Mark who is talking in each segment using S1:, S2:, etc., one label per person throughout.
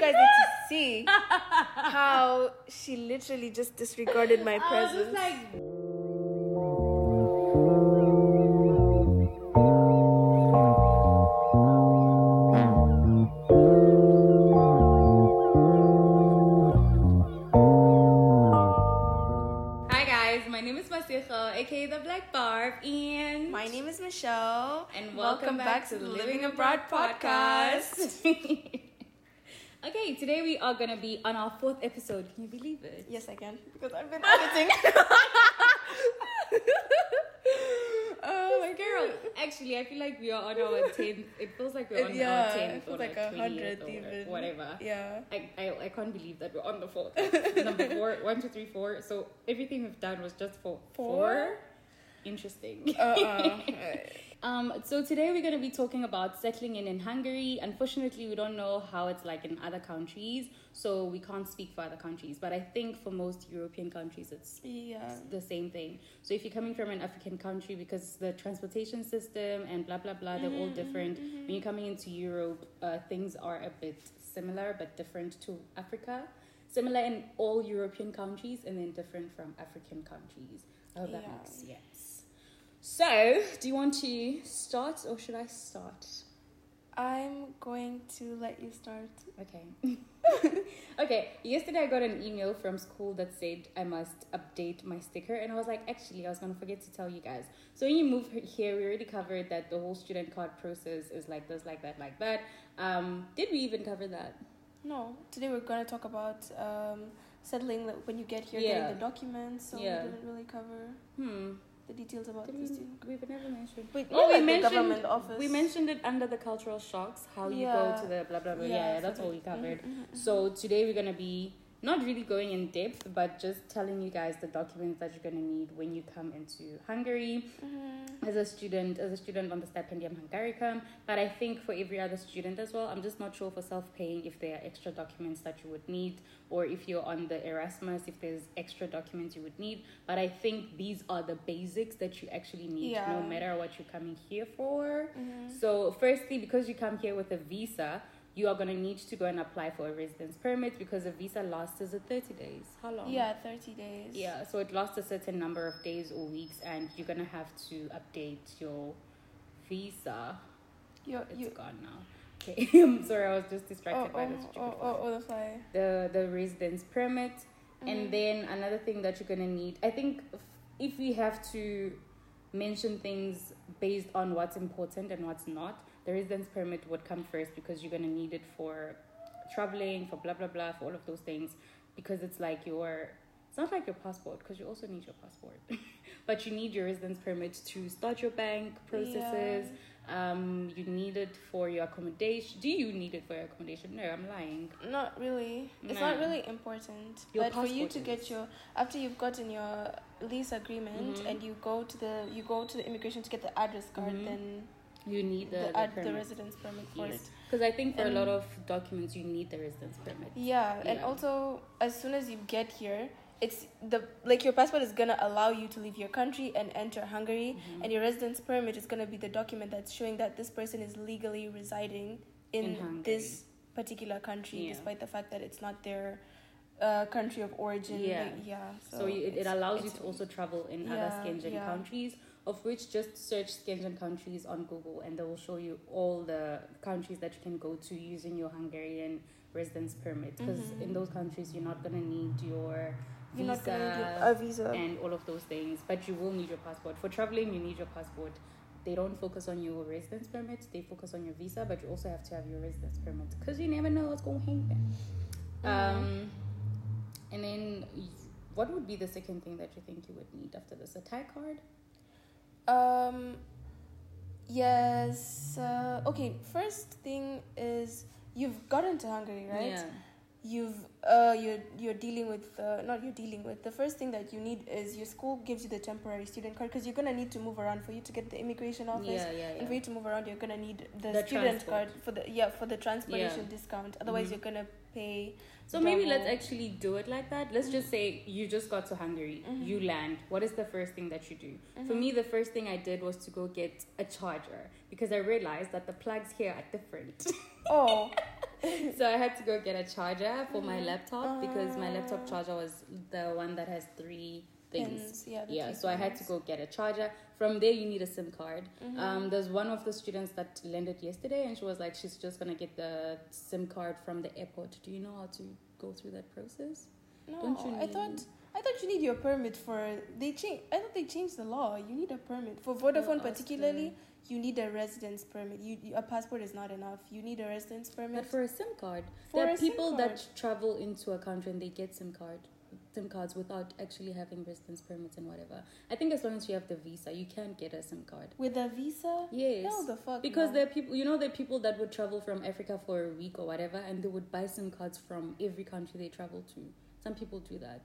S1: you guys need to see how she literally just disregarded my presence.
S2: We are gonna be on our fourth episode. Can you believe it?
S1: Yes, I can because I've been editing.
S2: Oh my girl! Actually, I feel like we are on our tenth. It feels like we're on
S1: yeah,
S2: our
S1: it
S2: tenth or
S1: feels like
S2: like
S1: a
S2: 20th
S1: hundred
S2: or
S1: even.
S2: whatever.
S1: Yeah.
S2: I, I, I can't believe that we're on the fourth. Number four, one, two, three, four. So everything we've done was just for
S1: Four?
S2: Interesting.
S1: Uh-uh.
S2: Um, so today we're going to be talking about settling in in Hungary. Unfortunately, we don't know how it's like in other countries, so we can't speak for other countries. But I think for most European countries, it's
S1: yeah.
S2: the same thing. So if you're coming from an African country, because the transportation system and blah blah blah, they're all different. When you're coming into Europe, uh, things are a bit similar but different to Africa. Similar in all European countries, and then different from African countries. I hope that
S1: Yeah.
S2: makes sense. So, do you want to start or should I start?
S1: I'm going to let you start.
S2: Okay. okay, yesterday I got an email from school that said I must update my sticker, and I was like, actually, I was gonna forget to tell you guys. So when you move here, we already covered that the whole student card process is like this, like that, like that. Um, did we even cover that?
S1: No, today we're to talk about um, settling the- when you get here,
S2: Yeah.
S1: getting the documents. So
S2: Yeah.
S1: we didn't really cover
S2: Hmm.
S1: The details about
S2: Did
S1: the
S2: we,
S1: student.
S2: we've never mentioned.
S1: Wait,
S2: Oh, we
S1: like the
S2: mentioned
S1: government office.
S2: we mentioned it under the cultural shocks. How you go to the blah blah blah. Yeah,
S1: Yeah,
S2: yeah, that's
S1: for
S2: all we covered.
S1: Mhm, mhm,
S2: So today we're gonna be not really going in depth, but just telling you guys the documents that you're gonna need when you come into Hungary
S1: mhm.
S2: as a student, as a student on the Stipendium Hungaricum. But I think for every other student as well, I'm just not sure for self-paying if there are extra documents that you would need, or if you're on the Erasmus, if there's extra documents you would need. But I think these are the basics that you actually need, no matter what you're coming here for.
S1: Mhm.
S2: So, firstly, because you come here with a visa, you are going to need to go and apply for a residence permit because a visa lasts is it 30 days? How long?
S1: Yeah, 30 days.
S2: Yeah, so it lasts a certain number of days or weeks, and you're going to have to update your visa.
S1: You're,
S2: It's
S1: you,
S2: gone now. Okay, I'm sorry, I was just distracted
S1: oh,
S2: by
S1: oh,
S2: the stupid
S1: oh, oh, oh, the fly.
S2: the the residence permit
S1: Mm-hmm.
S2: and then another thing that you're gonna need i think if we have to mention things based on what's important and what's not the residence permit would come first because you're gonna need it for traveling for blah blah blah for all of those things because it's like your it's not like your passport because you also need your passport but you need your residence permit to start your bank processes um you need it for your accommodation do you need it for your accommodation no i'm lying
S1: Not really. It's not really important.
S2: Your
S1: but for you to
S2: is.
S1: get your after you've gotten your lease agreement
S2: Mhm.
S1: and you go to the you go to the immigration to get the address card,
S2: Mhm.
S1: then
S2: You need the,
S1: the,
S2: the,
S1: the residence permit
S2: Yes. Because I think for a lot of documents, you need the residence permit.
S1: Yeah, and also as soon as you get here, it's the like your passport is gonna allow you to leave your country and enter Hungary,
S2: Mhm.
S1: and your residence permit is gonna be the document that's showing that this person is legally residing in,
S2: In
S1: this particular country,
S2: Yeah.
S1: despite the fact that it's not their uh, country of origin.
S2: Yeah.
S1: Like, yeah. So,
S2: So, it, it allows you to also travel in other
S1: Yeah,
S2: Schengen
S1: yeah.
S2: countries, of which just search Schengen countries on Google and they will show you all the countries that you can go to using your Hungarian residence permit. Because
S1: Mhm.
S2: in those countries, you're not going to need your
S1: You're not
S2: visa
S1: gonna need a visa.
S2: and all of those things, but you will need your passport. For traveling, you need your passport. They don't focus on your residence permit, they focus on your visa, but you also have to have your residence permit because you never know what's going to happen. Um, and then, what would be the second thing that you think you would need after this? A TAJ card?
S1: Um. Yes. Uh, okay. First thing is you've gotten to Hungary, right?
S2: Yeah.
S1: You've uh you're you're dealing with uh, not you're dealing with the first thing that you need is your school gives you the temporary student card because you're gonna need to move around for you to get the immigration office.
S2: Yeah, yeah,
S1: And for you to move around, you're gonna need the,
S2: The
S1: student
S2: transport.
S1: card for the yeah for the transportation
S2: Yeah.
S1: discount. Otherwise,
S2: Mhm.
S1: you're gonna pay.
S2: So maybe let's actually do it like that. Let's just say you just got to Hungary,
S1: Mhm.
S2: you land. What is the first thing that you do? For
S1: Mhm.
S2: me, the first thing I did was to go get a charger because I realized that the plugs here are different.
S1: Oh,
S2: so I had to go get a charger for my
S1: Mhm.
S2: laptop because my laptop
S1: Ah.
S2: charger was the one that has three things.
S1: Pins, yeah.
S2: Yeah, so I had to go get a charger. From there, you need a SIM card.
S1: Mhm.
S2: Um, there's one of the students that landed yesterday, and she was like, she's just gonna get the SIM card from the airport. Do you know how to go through that process?
S1: no,
S2: don't you
S1: I thought I thought you need your permit for they change. I thought they changed the law. You need a permit for Vodafone, particularly. You need a residence permit. You, a passport is not enough. You need a residence permit.
S2: But for a SIM card,
S1: For
S2: there are people that travel into a country and they get SIM card, SIM cards without actually having residence permits and whatever. I think as long as you have the visa, you can get a SIM card.
S1: with a visa.
S2: Yes.
S1: No, the fuck.
S2: Because
S1: no.
S2: there are people, you know, there are people that would travel from Africa for a week or whatever, and they would buy SIM cards from every country they travel to. Some people do that,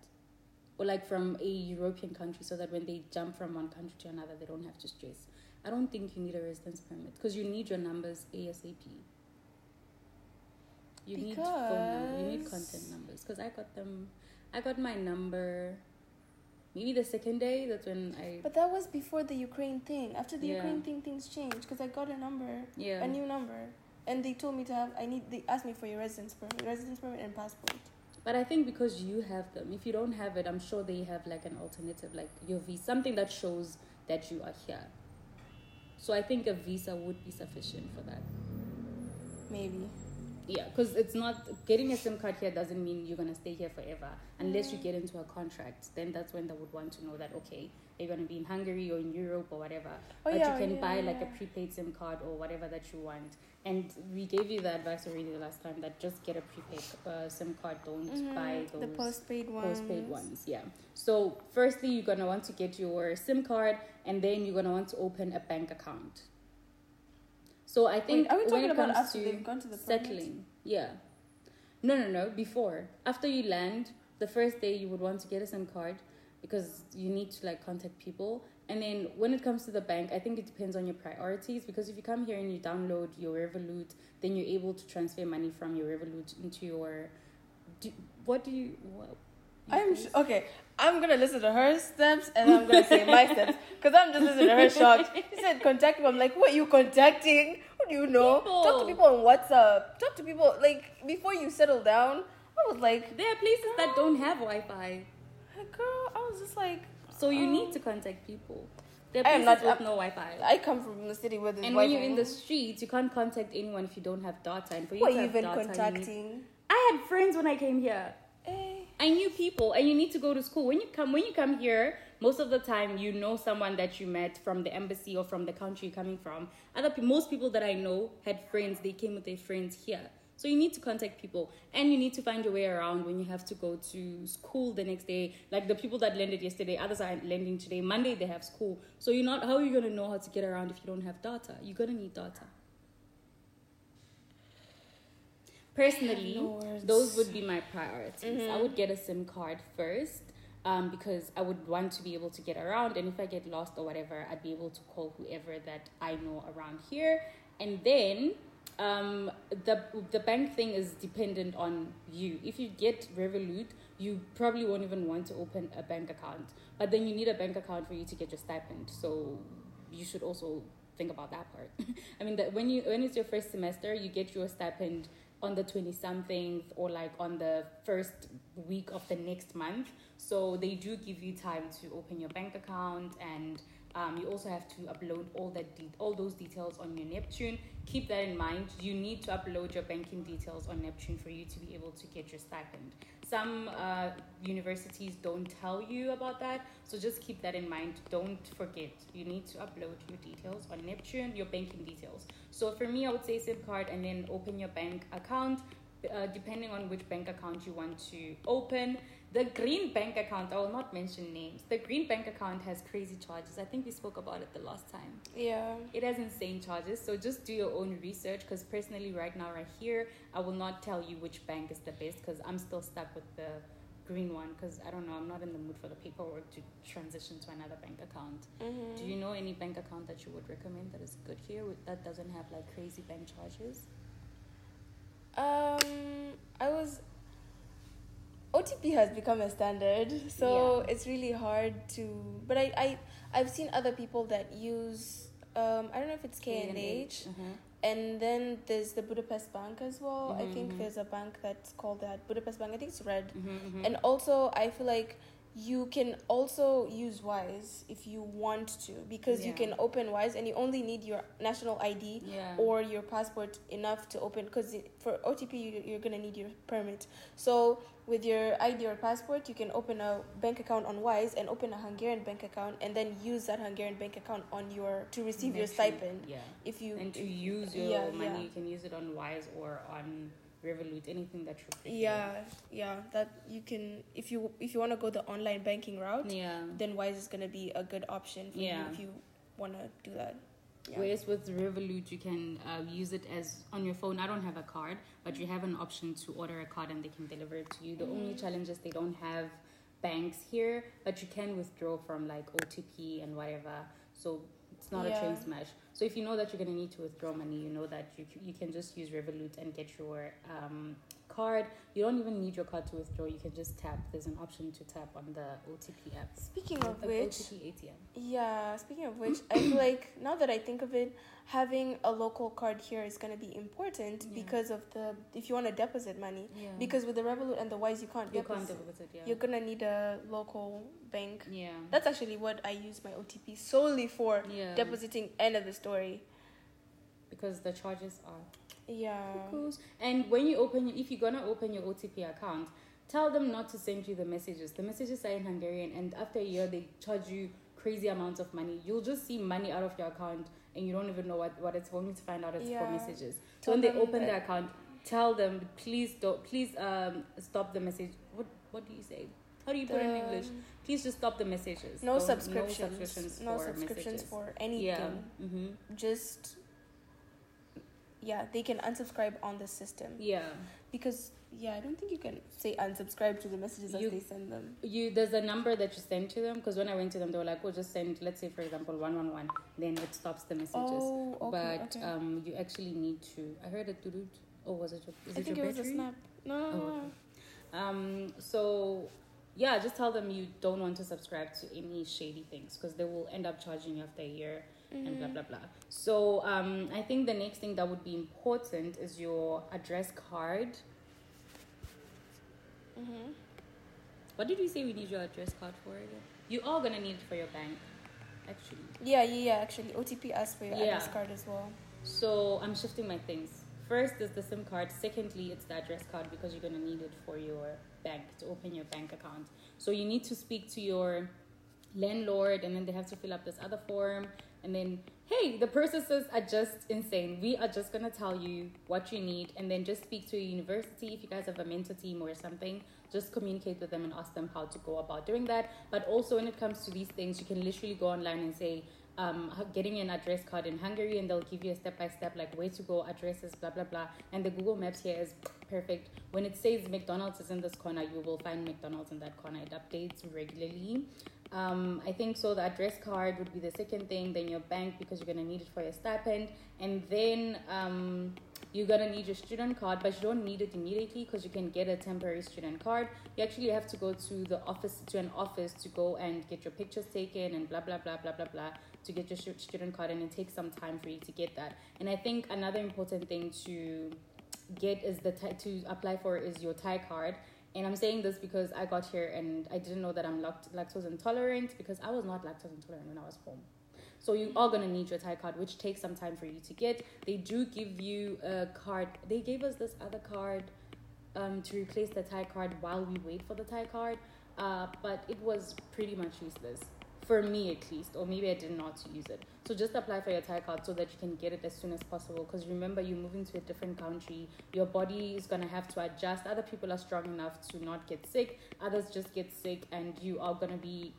S2: or like from a European country, so that when they jump from one country to another, they don't have to stress. I don't think you need a residence permit because you need your numbers ASAP. You need phone number, you need content numbers because I got them. I got my number. Maybe the second day. That's when I.
S1: But that was before the Ukraine thing. After the
S2: Yeah.
S1: Ukraine thing, things changed because I got a number,
S2: yeah.
S1: a new number, and they told me to have. I need. They asked me for your residence permit, residence permit, and passport.
S2: But I think because you have them, if you don't have it, I'm sure they have like an alternative, like your visa, something that shows that you are here. So I think a visa would be sufficient for that.
S1: Maybe.
S2: Yeah, because it's not getting a SIM card here doesn't mean you're gonna stay here forever unless you get into a contract. Then that's when they would want to know that okay, you're gonna be in Hungary or in Europe or whatever.
S1: Oh,
S2: but
S1: yeah,
S2: you can
S1: yeah,
S2: buy like a prepaid SIM card or whatever that you want. And we gave you the advice already the last time that just get a prepaid uh, SIM card. Don't
S1: Mhm,
S2: buy those
S1: the postpaid ones.
S2: postpaid ones yeah. So firstly you're gonna want to get your sim card and then you're gonna want to open a bank account. So i think
S1: Wait, are we
S2: when
S1: talking
S2: it
S1: about
S2: comes
S1: after
S2: to
S1: to
S2: settling yeah. No no no before. After you land the first day you would want to get a sim card because you need to like contact people and then when it comes to the bank i think it depends on your priorities because if you come here and you download your revolut then you're able to transfer money from your revolut into your do, what do you what
S1: I'm sh- okay. I'm gonna listen to her steps and I'm gonna say my steps because I'm just listening to her shocked. She said contact me. I'm like, what are you contacting? Who do you know? Talk to
S2: People.
S1: people on WhatsApp. Talk to people like before you settle down. I was like,
S2: There are places that don't have Wi-Fi,
S1: girl. I was just like,
S2: so you need to contact people. There are
S1: I am
S2: places
S1: not-
S2: with no Wi-Fi.
S1: I come from a city where there's
S2: and when
S1: Wi-Fi.
S2: you're in the streets, you can't contact anyone if you don't have data. And for you
S1: who are
S2: to
S1: you
S2: have
S1: even
S2: data, you need-
S1: contacting?
S2: I had friends when I came here.
S1: Eh.
S2: I knew people, and you need to go to school. When you come, when you come here, most of the time you know someone that you met from the embassy or from the country you're coming from. Other most people that I know had friends. They came with their friends here. So you need to contact people, and you need to find your way around when you have to go to school the next day. Like the people that landed yesterday, others are landing today. Monday they have school. So you're not. How are you gonna know how to get around if you don't have data? You're gonna need data. Personally, those would be my priorities. I
S1: Mhm.
S2: would get a SIM card first um, because I would want to be able to get around. And if I get lost or whatever, I'd be able to call whoever that I know around here. And then um, the the bank thing is dependent on you. If you get Revolut, you probably won't even want to open a bank account. But then you need a bank account for you to get your stipend. So you should also think about that part. I mean, that when you when it's your first semester, you get your stipend on the 20 something or like on the first week of the next month. So they do give you time to open your bank account and um, you also have to upload all that de- all those details on your Neptun. Keep that in mind. You need to upload your banking details on Neptun for you to be able to get your stipend. Some uh, universities don't tell you about that, so just keep that in mind. Don't forget. You need to upload your details on Neptun, your banking details. So for me, I would say SIM card and then open your bank account. Uh, depending on which bank account you want to open, the green bank account, I will not mention names. The green bank account has crazy charges. I think we spoke about it the last time.
S1: Yeah.
S2: It has insane charges, so just do your own research. Because personally, right now, right here, I will not tell you which bank is the best because I'm still stuck with the green one. Because I don't know, I'm not in the mood for the paperwork to transition to another bank account.
S1: Mhm.
S2: Do you know any bank account that you would recommend that is good here that doesn't have like crazy bank charges?
S1: Um, I was. OTP has become a standard, so
S2: Yeah.
S1: it's really hard to. But I, I, I've seen other people that use. Um, I don't know if it's K and H,
S2: Mhm.
S1: and then there's the Budapest Bank as well. I think
S2: Mhm.
S1: there's a bank that's called that Budapest Bank. I think it's red.
S2: Mhm,
S1: And also, I feel like you can also use Wise if you want to, because you can open Wise and you only need your national ID
S2: yeah.
S1: or your passport enough to open. Because for OTP, you, you're gonna need your permit. So with your ID or passport, you can open a bank account on Wise and open a Hungarian bank account, and then use that Hungarian bank account on your to receive your
S2: Naturally,
S1: stipend.
S2: Yeah.
S1: If you
S2: And to use your
S1: Yeah,
S2: money,
S1: yeah.
S2: you can use it on Wise or on Revolut, anything that you prefer.
S1: yeah yeah that you can if you if you want to go the online banking route
S2: Yeah.
S1: then wise is going to be a good option for
S2: Yeah.
S1: you if you want to do that yeah.
S2: Whereas with Revolut, you can uh, use it as on your phone. I don't have a card, but you have an option to order a card and they can deliver it to you. The only
S1: Mhm.
S2: challenge is they don't have banks here, but you can withdraw from like OTP and whatever. So it's not a train
S1: Yeah.
S2: smash. So if you know that you're gonna need to withdraw money, you know that you you can just use Revolut and get your um, card. You don't even need your card to withdraw. You can just tap. There's an option to tap on the OTP app.
S1: speaking of
S2: Uh,
S1: which
S2: OTP ATM.
S1: yeah speaking of which i feel like now that i think of it having a local card here is going to be important
S2: Yeah.
S1: because of the if you want to deposit money
S2: Yeah.
S1: because with the revolut and the wise you can't
S2: you
S1: deposit
S2: can't deposit. Yeah.
S1: you're gonna need a local bank
S2: yeah.
S1: that's actually what i use my otp solely for
S2: yeah.
S1: depositing end of the story
S2: because the charges are
S1: yeah
S2: cuckoos. And when you open, if you're gonna open your OTP account, tell them not to send you the messages. The messages are in Hungarian, and after a year, they charge you crazy amounts of money. You'll just see money out of your account, and you don't even know what what it's for. You need to find out it's
S1: Yeah.
S2: for messages. So when they open
S1: that-
S2: the account, tell them please don't please um stop the message. What what do you say? How do you put it in English? Please just stop the messages.
S1: no
S2: Don't-
S1: subscriptions
S2: No subscriptions
S1: no
S2: for
S1: subscriptions
S2: messages.
S1: for anything
S2: Yeah. hmm
S1: just yeah they can unsubscribe on the system
S2: Yeah.
S1: because yeah i don't think you can say unsubscribe to the messages
S2: You-
S1: as they send them
S2: you there's a number that you send to them because when I went to them they were like, "Oh, just send let's say for example one one one," then it stops the messages.
S1: oh okay,
S2: but
S1: okay.
S2: um, you actually need to. I heard a doo Oh, was it? Your, is
S1: i
S2: it
S1: think
S2: your
S1: it was a snap no no,
S2: Oh,
S1: no,
S2: okay. Um, so yeah, just tell them you don't want to subscribe to any shady things because they will end up charging you after a year and blah blah blah. So um, I think the next thing that would be important is your address card.
S1: Mhm.
S2: What did we say we need your address card for again? You are gonna need it for your bank, actually.
S1: yeah yeah yeah actually otp asks for your
S2: Yeah.
S1: address card as well
S2: So I'm shifting my things. First is the SIM card. Secondly, it's the address card because you're gonna need it for your bank to open your bank account. So you need to speak to your landlord, and then they have to fill up this other form. And then, hey, the processes are just insane. We are just gonna tell you what you need, and then just speak to your university if you guys have a mentor team or something. Just communicate with them and ask them how to go about doing that. But also, when it comes to these things, you can literally go online and say, um, getting an address card in Hungary, and they'll give you a step by step, like where to go, addresses, blah blah blah. And the Google Maps here is perfect. When it says McDonald's is in this corner, you will find McDonald's in that corner. It updates regularly. Um, I think so. The address card would be the second thing. Then your bank because you're gonna need it for your stipend, and then um, you're gonna need your student card, but you don't need it immediately because you can get a temporary student card. You actually have to go to the office to an office to go and get your pictures taken and blah blah blah blah blah blah to get your student card, and it takes some time for you to get that. And I think another important thing to get is the TAJ- to apply for is your TAJ card. And I'm saying this because I got here and I didn't know that I'm lact- lactose intolerant because I was not lactose intolerant when I was home. So you are gonna need your TAJ card, which takes some time for you to get. They do give you a card. They gave us this other card um, to replace the TAJ card while we wait for the TAJ card, uh, but it was pretty much useless for me at least, or maybe I didn't know to use it. So just apply for your TAJ card so that you can get it as soon as possible. Because remember, you're moving to a different country. Your body is gonna have to adjust. Other people are strong enough to not get sick. Others just get sick, and you are gonna be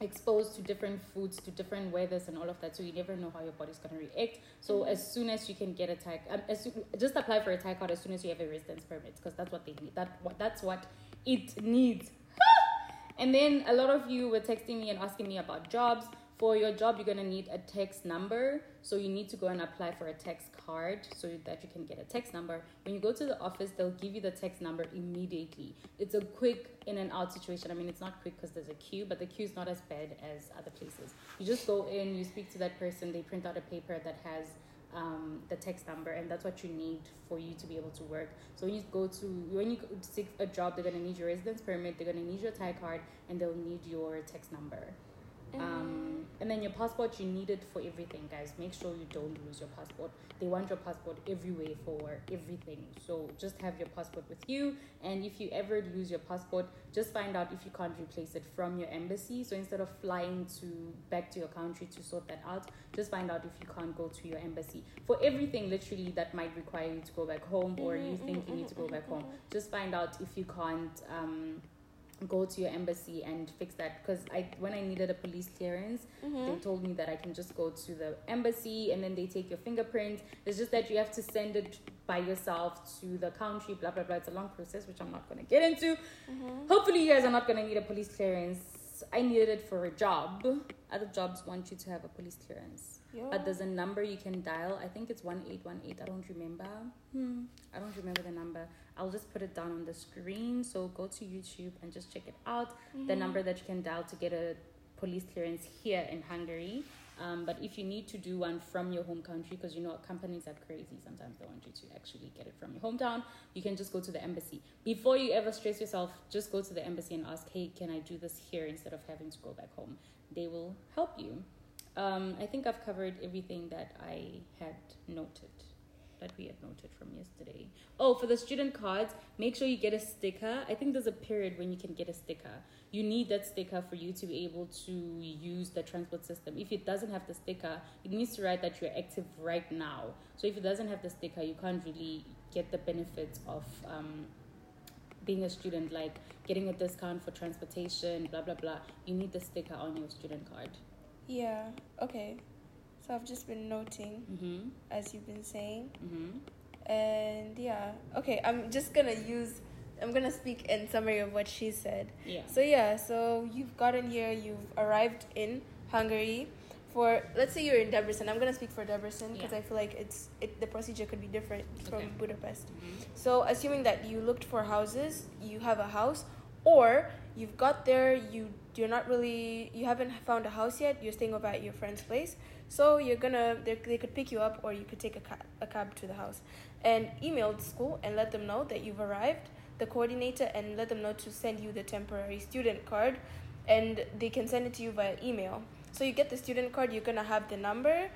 S2: exposed to different foods, to different weathers, and all of that. So you never know how your body's gonna react. So as soon as you can get a TAJ, um, as soon, just apply for a TAJ card as soon as you have a residence permit, because that's what they need. That what that's what it needs. And then a lot of you were texting me and asking me about jobs. For your job, you're gonna need a tax number. So you need to go and apply for a tax card so that you can get a tax number. When you go to the office, they'll give you the tax number immediately. It's a quick in and out situation. I mean, it's not quick because there's a queue, but the queue is not as bad as other places. You just go in, you speak to that person, they print out a paper that has um, the tax number, and that's what you need for you to be able to work. So when you go to when you seek a job, they're gonna need your residence permit, they're gonna need your TAJ card, and they'll need your tax number. Um, and then your passport, you need it for everything, guys. Make sure you don't lose your passport. They want your passport everywhere for everything. So just have your passport with you. And if you ever lose your passport, just find out if you can't replace it from your embassy. So instead of flying to back to your country to sort that out, just find out if you can't go to your embassy for everything literally that might require you to go back home or you
S1: Mhm,
S2: think you
S1: mhm,
S2: need to go
S1: mhm,
S2: back home. Just find out if you can't. Um, go to your embassy and fix that because I when I needed a police clearance they
S1: Mhm.
S2: told me that I can just go to the embassy and then they take your fingerprint. It's just that you have to send it by yourself to the country, blah blah blah. It's a long process which I'm not gonna get into.
S1: Mhm.
S2: Hopefully you guys are not gonna need a police clearance. I needed it for a job. Other jobs want you to have a police clearance.
S1: Yeah.
S2: But there's a number you can dial. I think it's one eight one eight. I don't remember. Hmm. I don't remember the number. I'll just put it down on the screen. So go to YouTube and just check it out. The
S1: Mhm.
S2: number that you can dial to get a police clearance here in Hungary. Um, but if you need to do one from your home country, because you know companies are crazy, sometimes they want you to actually get it from your hometown, you can just go to the embassy. Before you ever stress yourself, just go to the embassy and ask, hey, can I do this here instead of having to go back home? They will help you. Um, I think I've covered everything that I had noted, that we had noted from yesterday. Oh, for the student cards, make sure you get a sticker. I think there's a period when you can get a sticker. You need that sticker for you to be able to use the transport system. If it doesn't have the sticker, it needs to write that you're active right now. So if it doesn't have the sticker, you can't really get the benefits of um, being a student, like getting a discount for transportation, blah blah blah. You need the sticker on your student card.
S1: Yeah. Okay. So I've just been noting
S2: Mm-hmm.
S1: as you've been saying,
S2: Mm-hmm.
S1: and yeah. Okay. I'm just gonna use. I'm gonna speak in summary of what she said.
S2: Yeah.
S1: So yeah, so you've gotten here, you've arrived in Hungary for let's say you're in Debrecen. I'm gonna speak for Debrecen because
S2: Yeah.
S1: I feel like it's it the procedure could be different from
S2: Okay.
S1: Budapest.
S2: Mhm.
S1: So assuming that you looked for houses, you have a house, or you've got there, you you're not really you haven't found a house yet. You're staying over at your friend's place, so you're gonna they they could pick you up, or you could take a cab, a cab to the house, and email the school and let them know that you've arrived, the coordinator, and let them know to send you the temporary student card, and they can send it to you via email. So you get the student card, you're gonna have the number,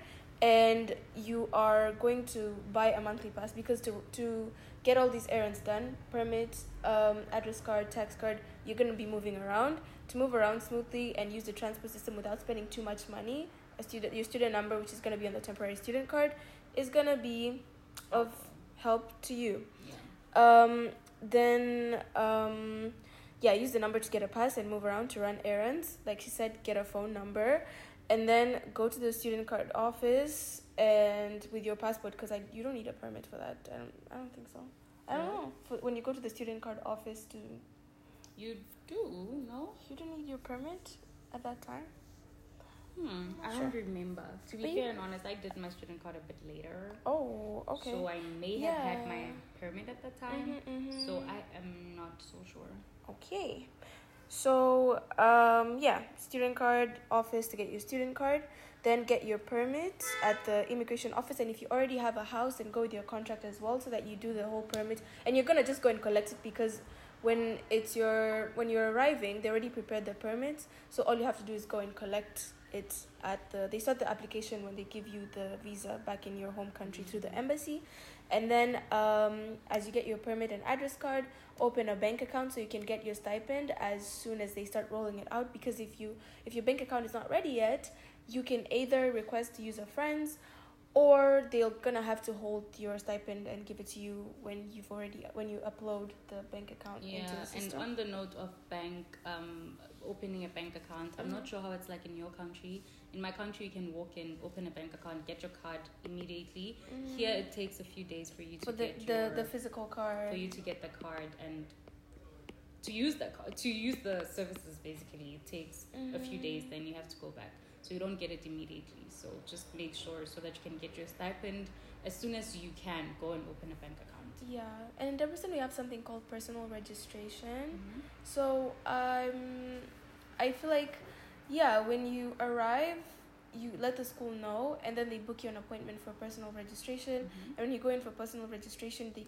S1: and you are going to buy a monthly pass because to to get all these errands done, permits, um, address card, tax card, you're gonna be moving around. To move around smoothly and use the transport system without spending too much money, a student your student number, which is gonna be on the temporary student card, is gonna be of help to you. Um, then um, yeah, use the number to get a pass and move around to run errands. Like she said, get a phone number, and then go to the student card office and with your passport because I you don't need a permit for that. I don't I don't think so. I don't
S2: No?
S1: know. For, when you go to the student card office to
S2: You do no?
S1: you don't need your permit at that time.
S2: Hmm. I
S1: Sure.
S2: don't remember. To be
S1: But you-
S2: fair and honest, I did my student card a bit later.
S1: Oh, okay.
S2: So I may have had my permit at the time.
S1: Mhm, mhm.
S2: So I am not so sure.
S1: Okay. So, um, yeah, student card office to get your student card. Then get your permit at the immigration office. And if you already have a house, then go with your contract as well so that you do the whole permit. And you're going to just go and collect it because when it's your when you're arriving, they already prepared the permits. So all you have to do is go and collect it at the they start the application when they give you the visa back in your home country through the embassy. And then um, as you get your permit and address card, open a bank account so you can get your stipend as soon as they start rolling it out because if you if your bank account is not ready yet you can either request to use a friend's or they're gonna have to hold your stipend and give it to you when you've already when you upload the bank account into
S2: Yeah,
S1: the
S2: and on the note of bank, um, opening a bank account, I'm not sure how it's like in your country. In my country, you can walk in, open a bank account, get your card immediately.
S1: Mm.
S2: Here, it takes a few days for you to
S1: for the
S2: get
S1: the,
S2: your,
S1: the physical card
S2: for you to get the card and to use the card to use the services. Basically, it takes a few days.
S1: Mhm.
S2: Then you have to go back, so you don't get it immediately. So just make sure so that you can get your stipend as soon as you can. Go and open a bank account.
S1: yeah and in Debrecen we have something called personal registration
S2: Mhm.
S1: So um, I feel like, yeah, when you arrive, you let the school know, and then they book you an appointment for personal registration.
S2: Mhm.
S1: And when you go in for personal registration, they,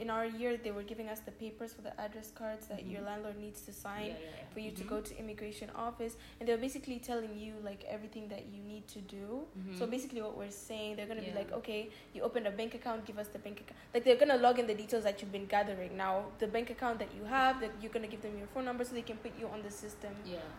S1: in our year, they were giving us the papers for the address cards that your
S2: Mhm.
S1: landlord needs to sign
S2: Yeah, yeah,
S1: for you to
S2: Mhm.
S1: go to immigration office, and they're basically telling you like everything that you need to do. So
S2: Mhm.
S1: basically, what we're saying, they're gonna be like, okay, you opened a bank account, give us the bank account. Like they're gonna log in the details that you've been gathering. Now, the bank account that you have, that you're gonna give them your phone number so they can put you on the system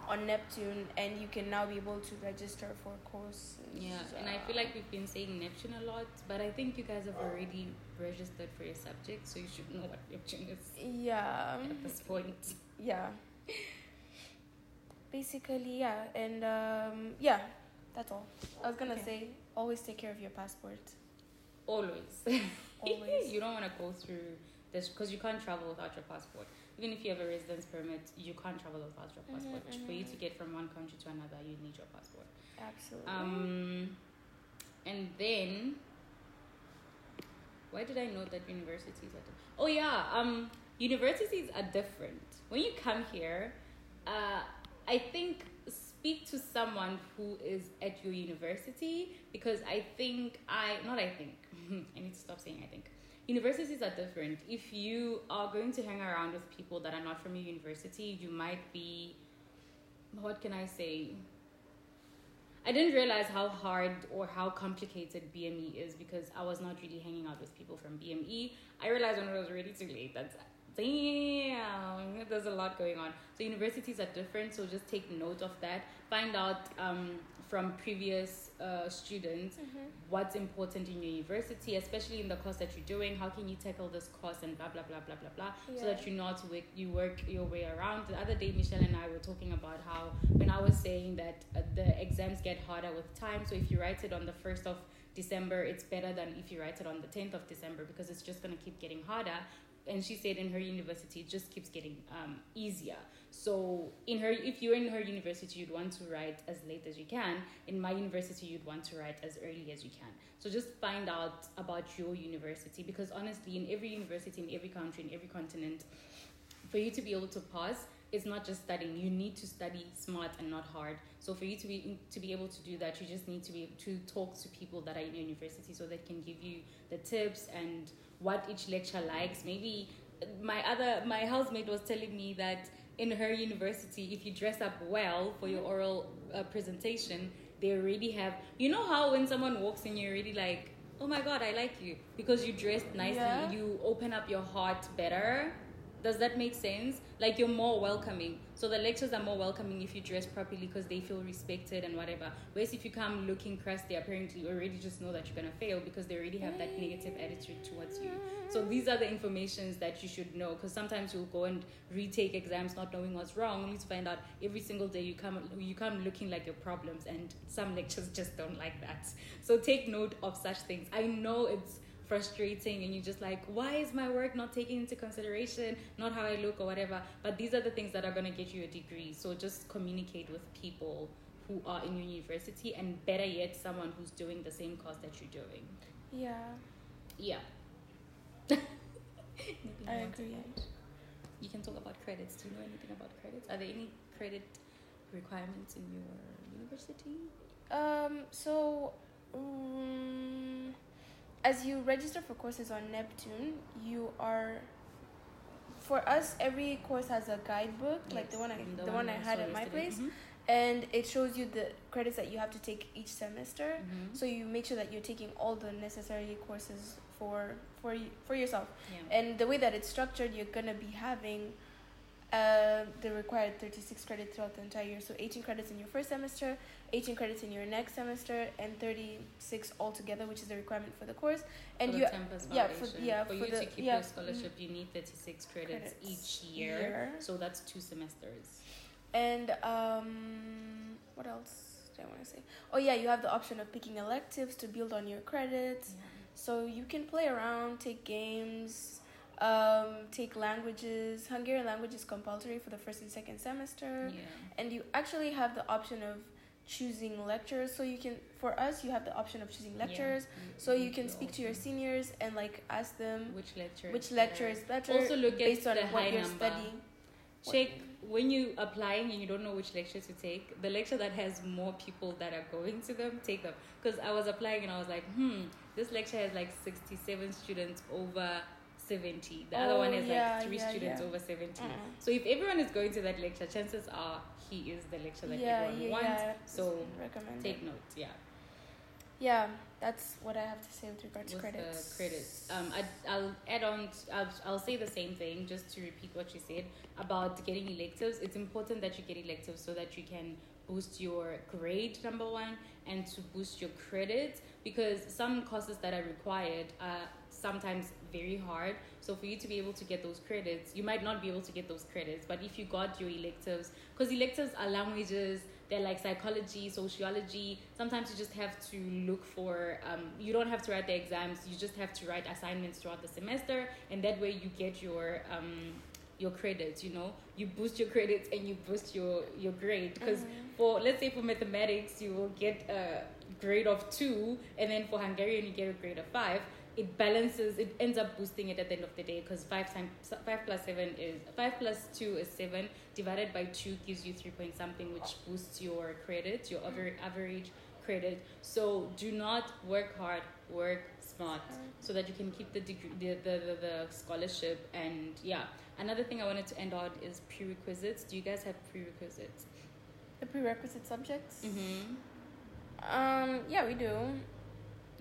S1: on Neptun, and you can now be able to register for courses.
S2: Yeah, and I feel like we've been saying Neptun a lot, but I think you guys have already registered for your subject, so you should know what Neptun is
S1: yeah,
S2: at this point.
S1: yeah. Basically, yeah, and um, yeah, that's all. I was gonna
S2: Okay.
S1: say, always take care of your passport.
S2: Always.
S1: Always.
S2: you don't want to go through this because you can't travel without your passport. Even if you have a residence permit, you can't travel without your
S1: Mhm,
S2: passport. For you to get from one country to another, you need your passport.
S1: Absolutely.
S2: Um, and then, why did I know that universities are? Di- oh yeah, um, universities are different. When you come here, uh, I think speak to someone who is at your university because I think I not I think I need to stop saying I think. Universities are different. If you are going to hang around with people that are not from your university, you might be what can I say? I didn't realize how hard or how complicated BME is because I was not really hanging out with people from BME. I realized when it was really too late that damn, there's a lot going on. So universities are different, so just take note of that. Find out um, from previous uh, students
S1: Mhm.
S2: what's important in your university, especially in the course that you're doing. How can you tackle this course and blah blah blah blah blah blah, so that
S1: Yeah.
S2: you not work you work your way around. The other day, Michelle and I were talking about how when I was saying that uh, the exams get harder with time. So if you write it on the first of December, it's better than if you write it on the tenth of December because it's just gonna keep getting harder. And she said in her university, it just keeps getting um, easier. So in her, if you're in her university, you'd want to write as late as you can. In my university, you'd want to write as early as you can. So just find out about your university because honestly, in every university, in every country, in every continent, for you to be able to pass, it's not just studying. You need to study smart and not hard. So for you to be to be able to do that, you just need to be to talk to people that are in your university so they can give you the tips and what each lecture likes. Maybe my other my housemate was telling me that in her university, if you dress up well for your oral uh, presentation, they already have. You know how when someone walks in, you're already like, oh my god, I like you because you dressed nicely.
S1: Yeah.
S2: You open up your heart better. Does that make sense? Like you're more welcoming. So the lectures are more welcoming if you dress properly because they feel respected and whatever. Whereas if you come looking crusty, apparently you already just know that you're gonna fail because they already have that negative attitude towards you. So these are the informations that you should know because sometimes you'll go and retake exams not knowing what's wrong, only to find out every single day you come you come looking like your problems, and some lectures just don't like that. So take note of such things. I know it's frustrating and you're just like why is my work not taken into consideration? Not how i look or whatever. But these are the things that are going to get you a degree. So just communicate with people who are in your university and better yet someone who's doing the same course that you're doing.
S1: Yeah,
S2: yeah.
S1: I
S2: you
S1: agree.
S2: you can talk about credits. Do you know anything about credits? Are there any credit requirements in your university?
S1: Um, so, um, as you register for courses on Neptun, you are. For us, every course has a guidebook, like the one I
S2: and
S1: the, one I had at my place,
S2: Mhm.
S1: and it shows you the credits that you have to take each semester.
S2: Mhm.
S1: So you make sure that you're taking all the necessary courses for for for yourself.
S2: yeah.
S1: And the way that it's structured, you're gonna be having uh, the required 36 credits throughout the entire year. So 18 credits in your first semester, 18 credits in your next semester, and 36 altogether, which is the requirement for the course. And
S2: for
S1: you yeah, for- yeah,
S2: for
S1: for
S2: you
S1: the-
S2: to keep
S1: yeah,
S2: your scholarship, you need 36 credits,
S1: Credits
S2: each year.
S1: year.
S2: So that's two semesters.
S1: And um, what else do I want to say? Oh yeah, you have the option of picking electives to build on your credits. So you can play around, take games, um, take languages. Hungarian language is compulsory for the first and second semester.
S2: Yeah.
S1: and you actually have the option of choosing lectures so you can for us you have the option of choosing lectures
S2: Yeah.
S1: so you can speak to your seniors and like ask them
S2: Which lecture?
S1: which lecture is better
S2: Also look at
S1: based on what you're
S2: number.
S1: studying
S2: check when you applying and you don't know which lecture to take the lecture that has more people that are going to them take them because i was applying and i was like hmm this lecture has like 67 students over 70 the other one is
S1: yeah,
S2: like three
S1: yeah,
S2: students
S1: yeah.
S2: over 70
S1: Mm.
S2: so if everyone is going to that lecture chances are he is the lecture that
S1: yeah,
S2: everyone
S1: yeah,
S2: wants
S1: yeah.
S2: so
S1: recommend
S2: take notes yeah
S1: Yeah, that's what I have to say with regards to credits.
S2: the credits. Um, I, I'll add on. t- I'll, I'll say the same thing just to repeat what you said about getting electives. It's important that you get electives so that you can boost your grade number one and to boost your credits because some courses that are required are sometimes very hard. So for you to be able to get those credits you might not be able to get those credits but if you got your electives because electives are languages they're like psychology sociology. Sometimes you just have to look for um, you don't have to write the exams you just have to write assignments throughout the semester and that way you get your um, your credits you know? You boost your credits and you boost your your grade. Because
S1: Mhm.
S2: for let's say for mathematics you will get a grade of two and then for hungarian you get a grade of five it balances it ends up boosting it at the end of the day because five times five plus seven is five plus two is seven divided by two gives you three point something which boosts your credit your aver- average credit so do not work hard work smart so that you can keep the degree the, the, the, the scholarship and yeah another thing i wanted to end on is prerequisites do you guys have prerequisites
S1: The prerequisite subjects.
S2: mm-hmm.
S1: Um, yeah, we do.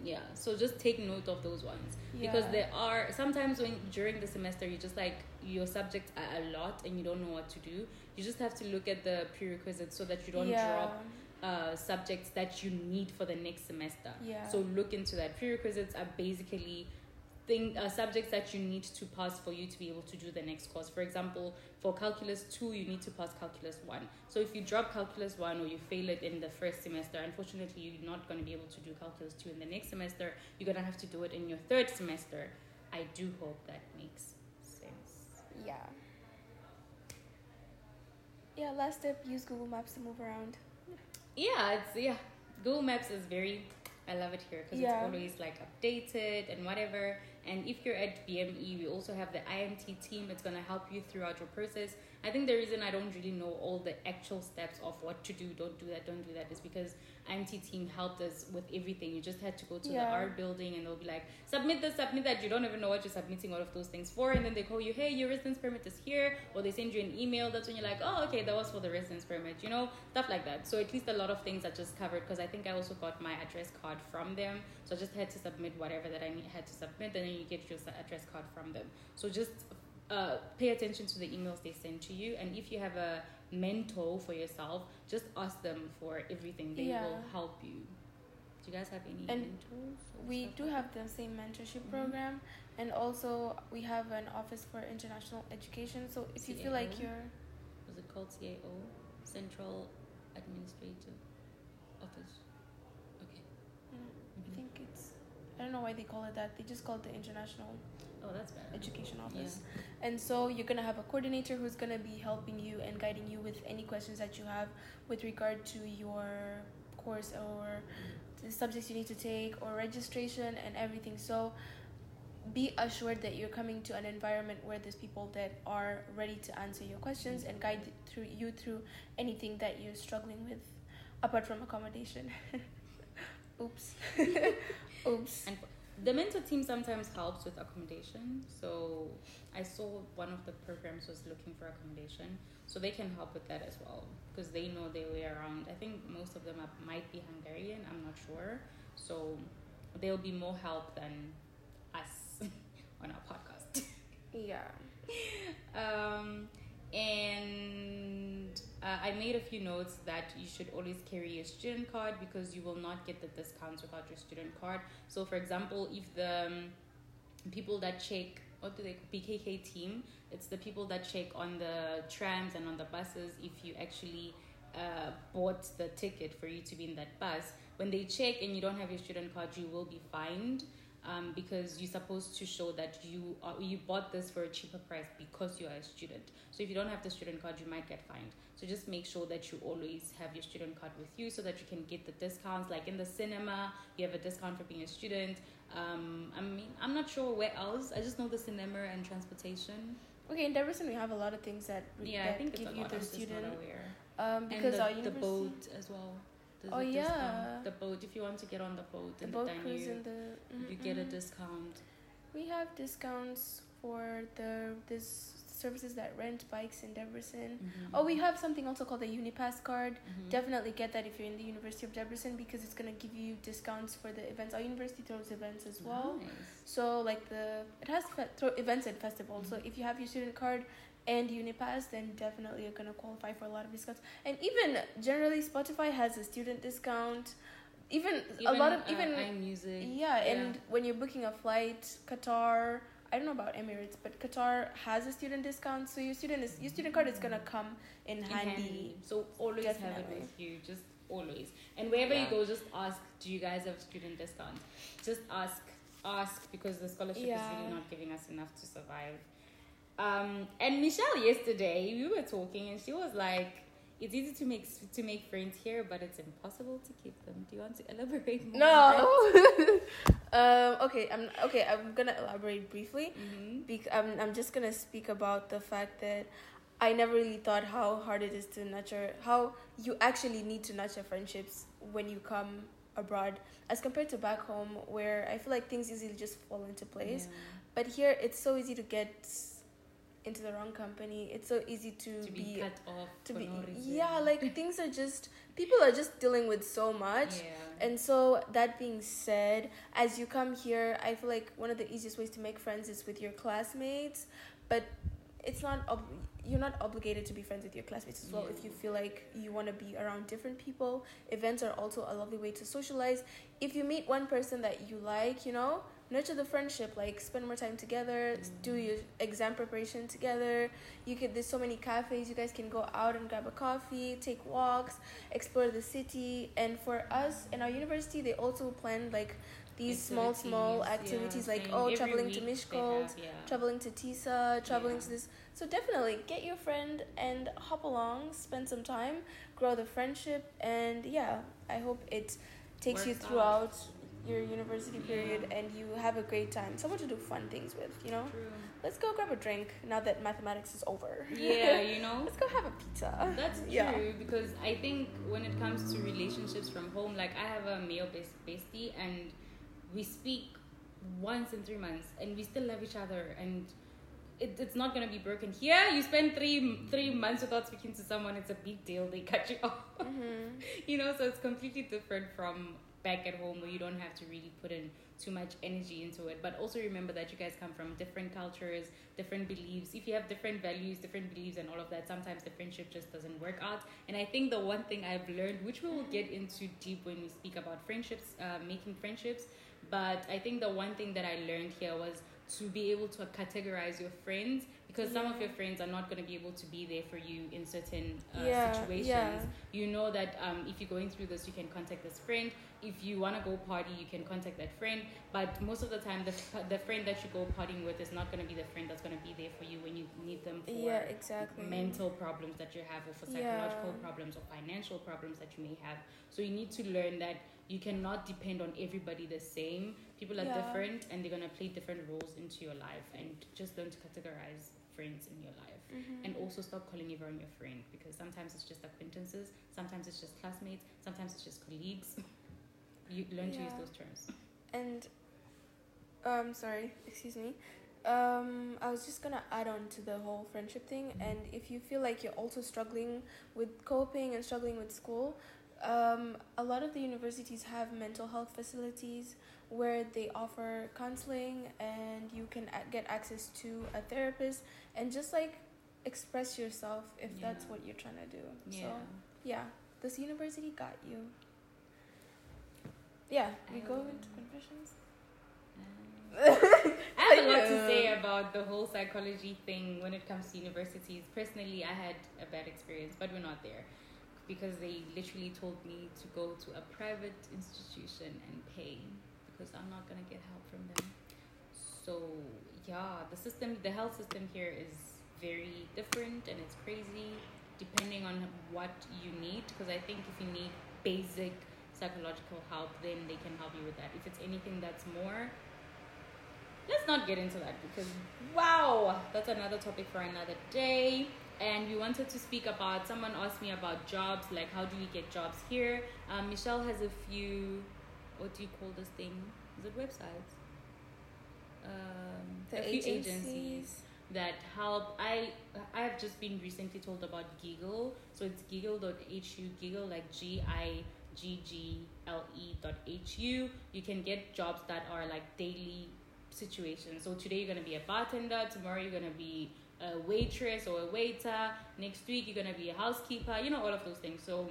S2: Yeah so just take note of those ones. Because there are sometimes when during the semester you just like your subjects are a lot and you don't know what to do. You just have to look at the prerequisites so that you don't
S1: yeah.
S2: drop uh, subjects that you need for the next semester.
S1: Yeah.
S2: so look into that. Prerequisites are basically thing uh, subjects that you need to pass for you to be able to do the next course. For example for calculus 2 you need to pass calculus 1 so if you drop calculus 1 or you fail it in the first semester unfortunately you're not going to be able to do calculus 2 in the next semester. You're going to have to do it in your third semester. I do hope that makes sense.
S1: Yeah. Yeah, last step, use Google Maps to move around.
S2: yeah it's yeah. Google maps is very i love it here because
S1: Yeah.
S2: it's always like updated and whatever and if you're at bme we also have the imt team. It's going to help you throughout your process i think the reason i don't really know all the actual steps of what to do don't do that don't do that is because imt team helped us with everything. You just had to go to the
S1: Yeah.
S2: art building and they'll be like submit this submit that. You don't even know what you're submitting all of those things for. And then they call you hey your residence permit is here or they send you an email. That's when you're like oh okay that was for the residence permit you know stuff like that. So at least a lot of things are just covered because i think i also got my address card from them. So i just had to submit whatever that i need, had to submit and then you get your address card from them. So just uh, pay attention to the emails they send to you. And if you have a mentor for yourself just ask them for everything. They
S1: Yeah.
S2: will help you. Do you guys have any
S1: And
S2: mentors
S1: We do
S2: like
S1: have the same mentorship
S2: Mhm.
S1: program, and also we have an office for international education. So if you feel like you're
S2: was it called CAO Central Administrative Office okay
S1: I think it's I don't know why they call it that. They just call it the International
S2: oh that's better
S1: Education Office. And so you're gonna have a coordinator who's gonna be helping you and guiding you with any questions that you have with regard to your course or the subjects you need to take or registration and everything. So be assured that you're coming to an environment where there's people that are ready to answer your questions and guide through you through anything that you're struggling with apart from accommodation. Oops. Oops.
S2: And the mentor team sometimes helps with accommodation. So I saw one of the programs was looking for accommodation, so they can help with that as well because they know their way around. I think most of them are, might be Hungarian. I'm not sure, so they'll be more help than us on our podcast.
S1: Yeah.
S2: Um, and uh, I made a few notes that you should always carry your student card because you will not get the discounts without your student card. So, for example, if the um, people that check, what do they BKK team? It's the people that check on the trams and on the buses. If you actually uh, bought the ticket for you to be in that bus, when they check and you don't have your student card, you will be fined um, because you're supposed to show that you are, you bought this for a cheaper price because you are a student. So if you don't have the student card, you might get fined. So just make sure that you always have your student card with you so that you can get the discounts. Like in the cinema, you have a discount for being a student. Um, I mean, I'm not sure where else. I just know the cinema and transportation.
S1: Okay, in Debrecen we have a lot of things that
S2: Yeah, I
S1: that
S2: think it's
S1: give you the student
S2: aware.
S1: um because
S2: and
S1: our
S2: the, the boat as well. There's
S1: Oh,
S2: a discount.
S1: yeah.
S2: The boat. If you want to get on the boat
S1: the boat
S2: the
S1: cruise and the
S2: you get a
S1: mhm.
S2: discount.
S1: We have discounts for the this services that rent bikes in Debrecen.
S2: Mhm.
S1: Oh, we have something also called the Unipass card.
S2: Mhm.
S1: Definitely get that if you're in the University of Debrecen because it's gonna give you discounts for the events. Our university throws events as well.
S2: Nice.
S1: So like the it has fe- throw events and festivals. So
S2: Mhm.
S1: if you have your student card and Unipass, then definitely you're gonna qualify for a lot of discounts. And even generally, Spotify has a student discount. Even, a lot of
S2: uh,
S1: even
S2: iMusic.
S1: yeah, and when you're booking a flight, Qatar. I don't know about Emirates, but Qatar has a student discount, so your student is your student card is gonna come in
S2: in
S1: handy.
S2: handy. So always have it with you. Just always. And wherever
S1: Yeah.
S2: you go, just ask, do you guys have student discount? Just ask. Ask because the scholarship is really not giving us enough to survive. Um, and Michelle yesterday, we were talking and she was like, it's easy to make to make friends here, but it's impossible to keep them. Do you want to elaborate more?
S1: No. um, okay, I'm okay. I'm gonna elaborate briefly.
S2: hmm
S1: Bec- I'm I'm just gonna speak about the fact that I never really thought how hard it is to nurture how you actually need to nurture friendships when you come abroad as compared to back home where I feel like things easily just fall into place. But here it's so easy to get into the wrong company. It's so easy to,
S2: To be, cut off.
S1: to be
S2: no
S1: yeah, like things are just people are just dealing with so much.
S2: Yeah.
S1: And so, that being said, as you come here, I feel like one of the easiest ways to make friends is with your classmates, but it's not ob- you're not obligated to be friends with your classmates as well if you feel like you want to be around different people. Events are also a lovely way to socialize. If you meet one person that you like, you know, nurture the friendship, like spend more time together, s- do
S2: Mm.
S1: your exam preparation together. You could there's so many cafes you guys can go out and grab a coffee, take walks, explore the city and for us in our university they also plan like these small small
S2: Activities, yeah,
S1: like
S2: same.
S1: oh
S2: Every
S1: traveling to Miskolc
S2: have, yeah.
S1: traveling to Tisza traveling
S2: Yeah.
S1: to this so definitely get your friend and hop along spend some time grow the friendship and yeah I hope it takes you
S2: throughout. out.
S1: Your university
S2: Yeah.
S1: period and you have a great time someone to do fun things with you know
S2: True.
S1: let's go grab a drink now that mathematics is over
S2: Yeah, you know.
S1: let's go have a pizza
S2: That's true
S1: Yeah.
S2: because I think when it comes to relationships from home, like I have a male best bestie and we speak once in three months and we still love each other and it, it's not gonna be broken. Here, you spend three three months without speaking to someone, it's a big deal. They cut you off,
S1: mm-hmm.
S2: you know. So it's completely different from back at home where you don't have to really put in too much energy into it. But also remember that you guys come from different cultures, different beliefs. If you have different values, different beliefs, and all of that, sometimes the friendship just doesn't work out. And I think the one thing I've learned, which we will get into deep when we speak about friendships, uh, making friendships, but I think the one thing that I learned here was to be able to categorize your friends because some of your friends are not going to be able to be there for you in certain uh,
S1: Yeah,
S2: situations.
S1: Yeah.
S2: you know that um, if you're going through this you can contact this friend. If you want to go party you can contact that friend. But most of the time the, the friend that you go partying with is not going to be the friend that's going to be there for you when you need them for
S1: yeah exactly.
S2: mental problems that you have or for
S1: Yeah.
S2: psychological problems or financial problems that you may have. So you need to learn that you cannot depend on everybody the same. People are
S1: Yeah.
S2: different and they're going to play different roles into your life. And just learn to categorize friends in your life
S1: Mhm.
S2: and also stop calling everyone your friend because sometimes it's just acquaintances, sometimes it's just classmates, sometimes it's just colleagues. You learn to use those terms.
S1: And um sorry, excuse me. Um I was just gonna add on to the whole friendship thing and if you feel like you're also struggling with coping and struggling with school, um a lot of the universities have mental health facilities where they offer counseling and you can a- get access to a therapist and just like express yourself if that's what you're trying to do.
S2: Yeah.
S1: So yeah, this university got you. Yeah, we go
S2: Um,
S1: into confessions.
S2: Um, I have a lot to say about the whole psychology thing when it comes to universities. Personally, I had a bad experience, but we're not there because they literally told me to go to a private institution and pay because I'm not gonna get help from them. So yeah, the system, the health system here is very different and it's crazy depending on what you need. Because I think if you need basic psychological help, then they can help you with that. If it's anything that's more let's not get into that because wow, that's another topic for another day. And we wanted to speak about. Someone asked me about jobs, like how do we get jobs here? Um, Michelle has a few. What do you call this thing? Is it websites? Um, a few
S1: agencies.
S2: agencies that help. I I have just been recently told about Giggle. So it's giggle.hu, Giggle like G I G G L E dot H U. You can get jobs that are like daily situations. So today you're gonna be a bartender, tomorrow you're gonna be a waitress or a waiter, next week you're gonna be a housekeeper, you know, all of those things. So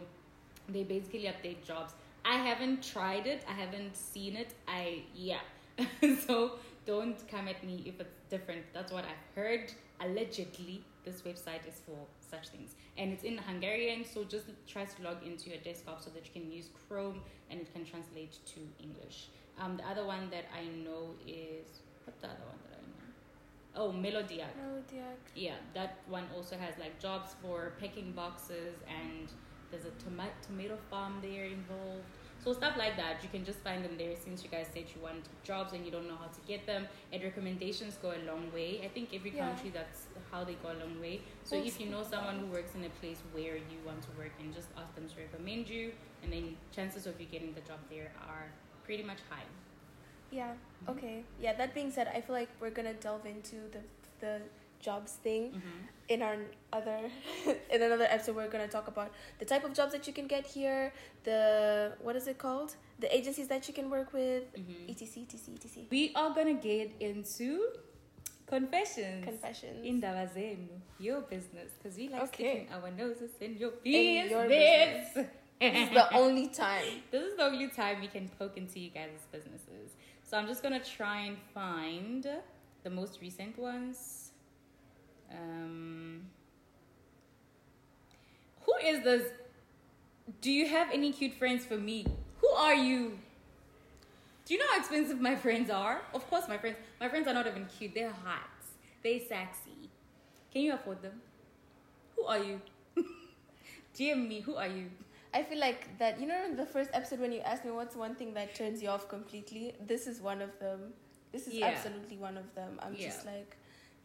S2: they basically update jobs. I haven't tried it, I haven't seen it. I yeah. so don't come at me if it's different. That's what I've heard. Allegedly, this website is for such things. And it's in Hungarian, so just try to log into your desktop so that you can use Chrome and it can translate to English. Um, the other one that I know is what's the other one that I? Oh,
S1: Melódiák. Dear.
S2: Yeah, that one also has like jobs for packing boxes and there's a toma- tomato farm there involved. So stuff like that, you can just find them there since you guys said you want jobs and you don't know how to get them. And recommendations go a long way. I think every
S1: Yeah.
S2: country that's how they go a long way. So if you know someone who works in a place where you want to work and just ask them to recommend you and then chances of you getting the job there are pretty much high.
S1: Yeah.
S2: Mm-hmm.
S1: Okay. Yeah. That being said, I feel like we're gonna delve into the the jobs thing
S2: Mm-hmm.
S1: in our other in another episode. We're gonna talk about the type of jobs that you can get here, the what is it called, the agencies that you can work with,
S2: Mm-hmm.
S1: etc. etc. etc.
S2: We are gonna get into confessions.
S1: Confessions.
S2: Indaba zenu, your business, because we like
S1: Okay.
S2: sticking our noses in your
S1: In
S2: business.
S1: your business. this is the only time.
S2: This is the only time we can poke into you guys' businesses. So I'm just gonna try and find the most recent ones. Um, who is this? Do you have any cute friends for me? Who are you? Do you know how expensive my friends are? Of course, my friends. My friends are not even cute. They're hot. They're sexy. Can you afford them? Who are you? DM me. Who are you?
S1: I feel like that. You know, in the first episode when you asked me what's one thing that turns you off completely, this is one of them. This is
S2: Yeah.
S1: absolutely one of them. I'm just like,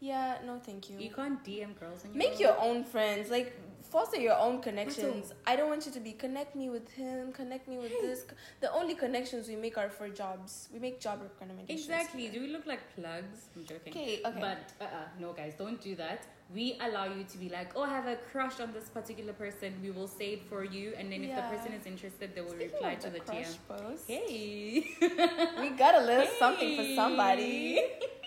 S1: yeah, no, thank you.
S2: You can't DM girls. And
S1: Make your own friends. Like foster your own connections. I don't want you to be connect me with him, connect me with this. The only connections we make are for jobs. We make job recommendations.
S2: Exactly. Do we look like plugs? I'm joking.
S1: Okay, okay.
S2: But uh-uh, no, guys, don't do that. We allow you to be like, oh, I have a crush on this particular person. We will say it for you, and then if the person is interested, they will
S1: Speaking
S2: reply to the,
S1: crush
S2: DM.
S1: post,
S2: Hey.
S1: we gotta list something for somebody.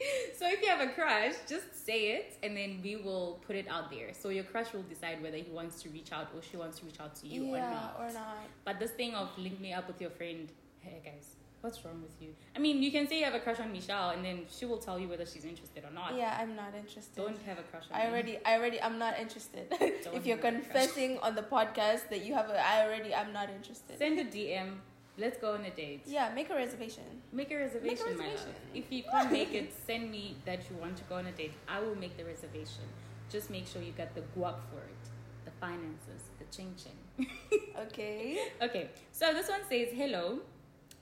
S2: so if you have a crush, just say it, and then we will put it out there. So your crush will decide whether he wants to reach out or she wants to reach out to you or
S1: yeah,
S2: not.
S1: or not.
S2: But this thing of link me up with your friend, hey guys, what's wrong with you? I mean, you can say you have a crush on Michelle, and then she will tell you whether she's interested or not.
S1: Yeah, I'm not interested.
S2: Don't have a crush on
S1: I
S2: me.
S1: already, I already, I'm not interested. If you're
S2: have a crush.
S1: confessing on the podcast that you have a, I already, I'm not interested.
S2: Send a DM. Let's go on a date.
S1: Yeah, make a reservation.
S2: Make a reservation, my love.
S1: reservation.
S2: If you can't make it, send me that you want to go on a date. I will make the reservation. Just make sure you get the guap for it, the finances, the ching ching.
S1: Okay.
S2: Okay, so this one says, Hello.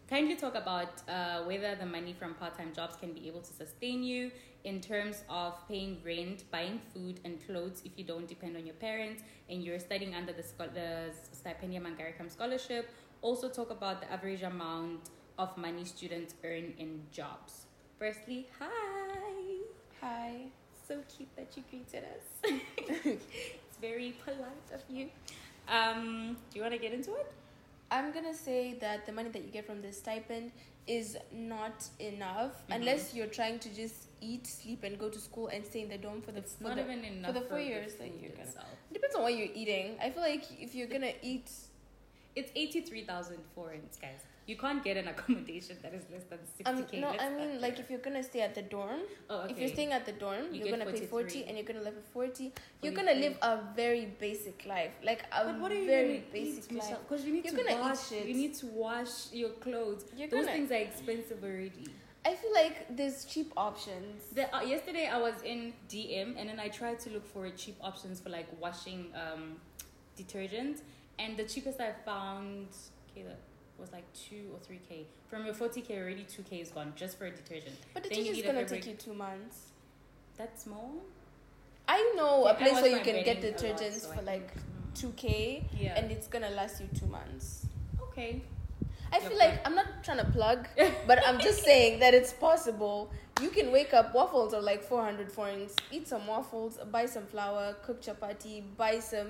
S2: Kindly talk about uh, whether the money from part time jobs can be able to sustain you in terms of paying rent, buying food and clothes if you don't depend on your parents and you're studying under the, the Stipendium Hungaricum Scholarship. Also, talk about the average amount of money students earn in jobs. Firstly, hi.
S1: Hi.
S2: So cute that you greeted us. it's very polite of you. Um, do you want to get into it?
S1: I'm gonna say that the money that you get from this stipend is not enough
S2: Mhm.
S1: unless you're trying to just eat, sleep, and go to school and stay in the dorm for the
S2: It's
S1: for
S2: not
S1: the,
S2: even enough
S1: the four years that you're gonna-
S2: itself.
S1: Depends on what you're eating. I feel like if you're gonna eat,
S2: It's eighty three thousand forints, guys. You can't get an accommodation that is less than sixty
S1: um,
S2: k.
S1: no, I mean like if you're gonna stay at the dorm,
S2: oh, okay.
S1: if you're staying at the dorm,
S2: You
S1: are gonna pay forty and you're gonna live at forty. You're gonna live a very basic life, like a
S2: but what are you
S1: very basic
S2: eat,
S1: life.
S2: Because you need
S1: You're
S2: to wash.
S1: shit.
S2: You need to wash your clothes.
S1: You're
S2: Those
S1: gonna-
S2: things are expensive already.
S1: I feel like there's cheap options.
S2: The, uh, yesterday I was in DM and then I tried to look for cheap options for like washing um, detergent, and the cheapest I found. The, was like two or three k. From your forty k, already two k is gone just for a detergent.
S1: But
S2: Then you
S1: detergent's gonna take you two months.
S2: That's small.
S1: I know a place where you can get
S2: a lot,
S1: detergents
S2: so
S1: for like two k,
S2: Yeah.
S1: and it's gonna last you two months.
S2: okay.
S1: I
S2: Yeah,
S1: feel like I'm not trying to plug, but I'm just saying that it's possible. You can wake up. Waffles are like 400 forints. Eat some waffles, buy some flour, cook chapati, buy some.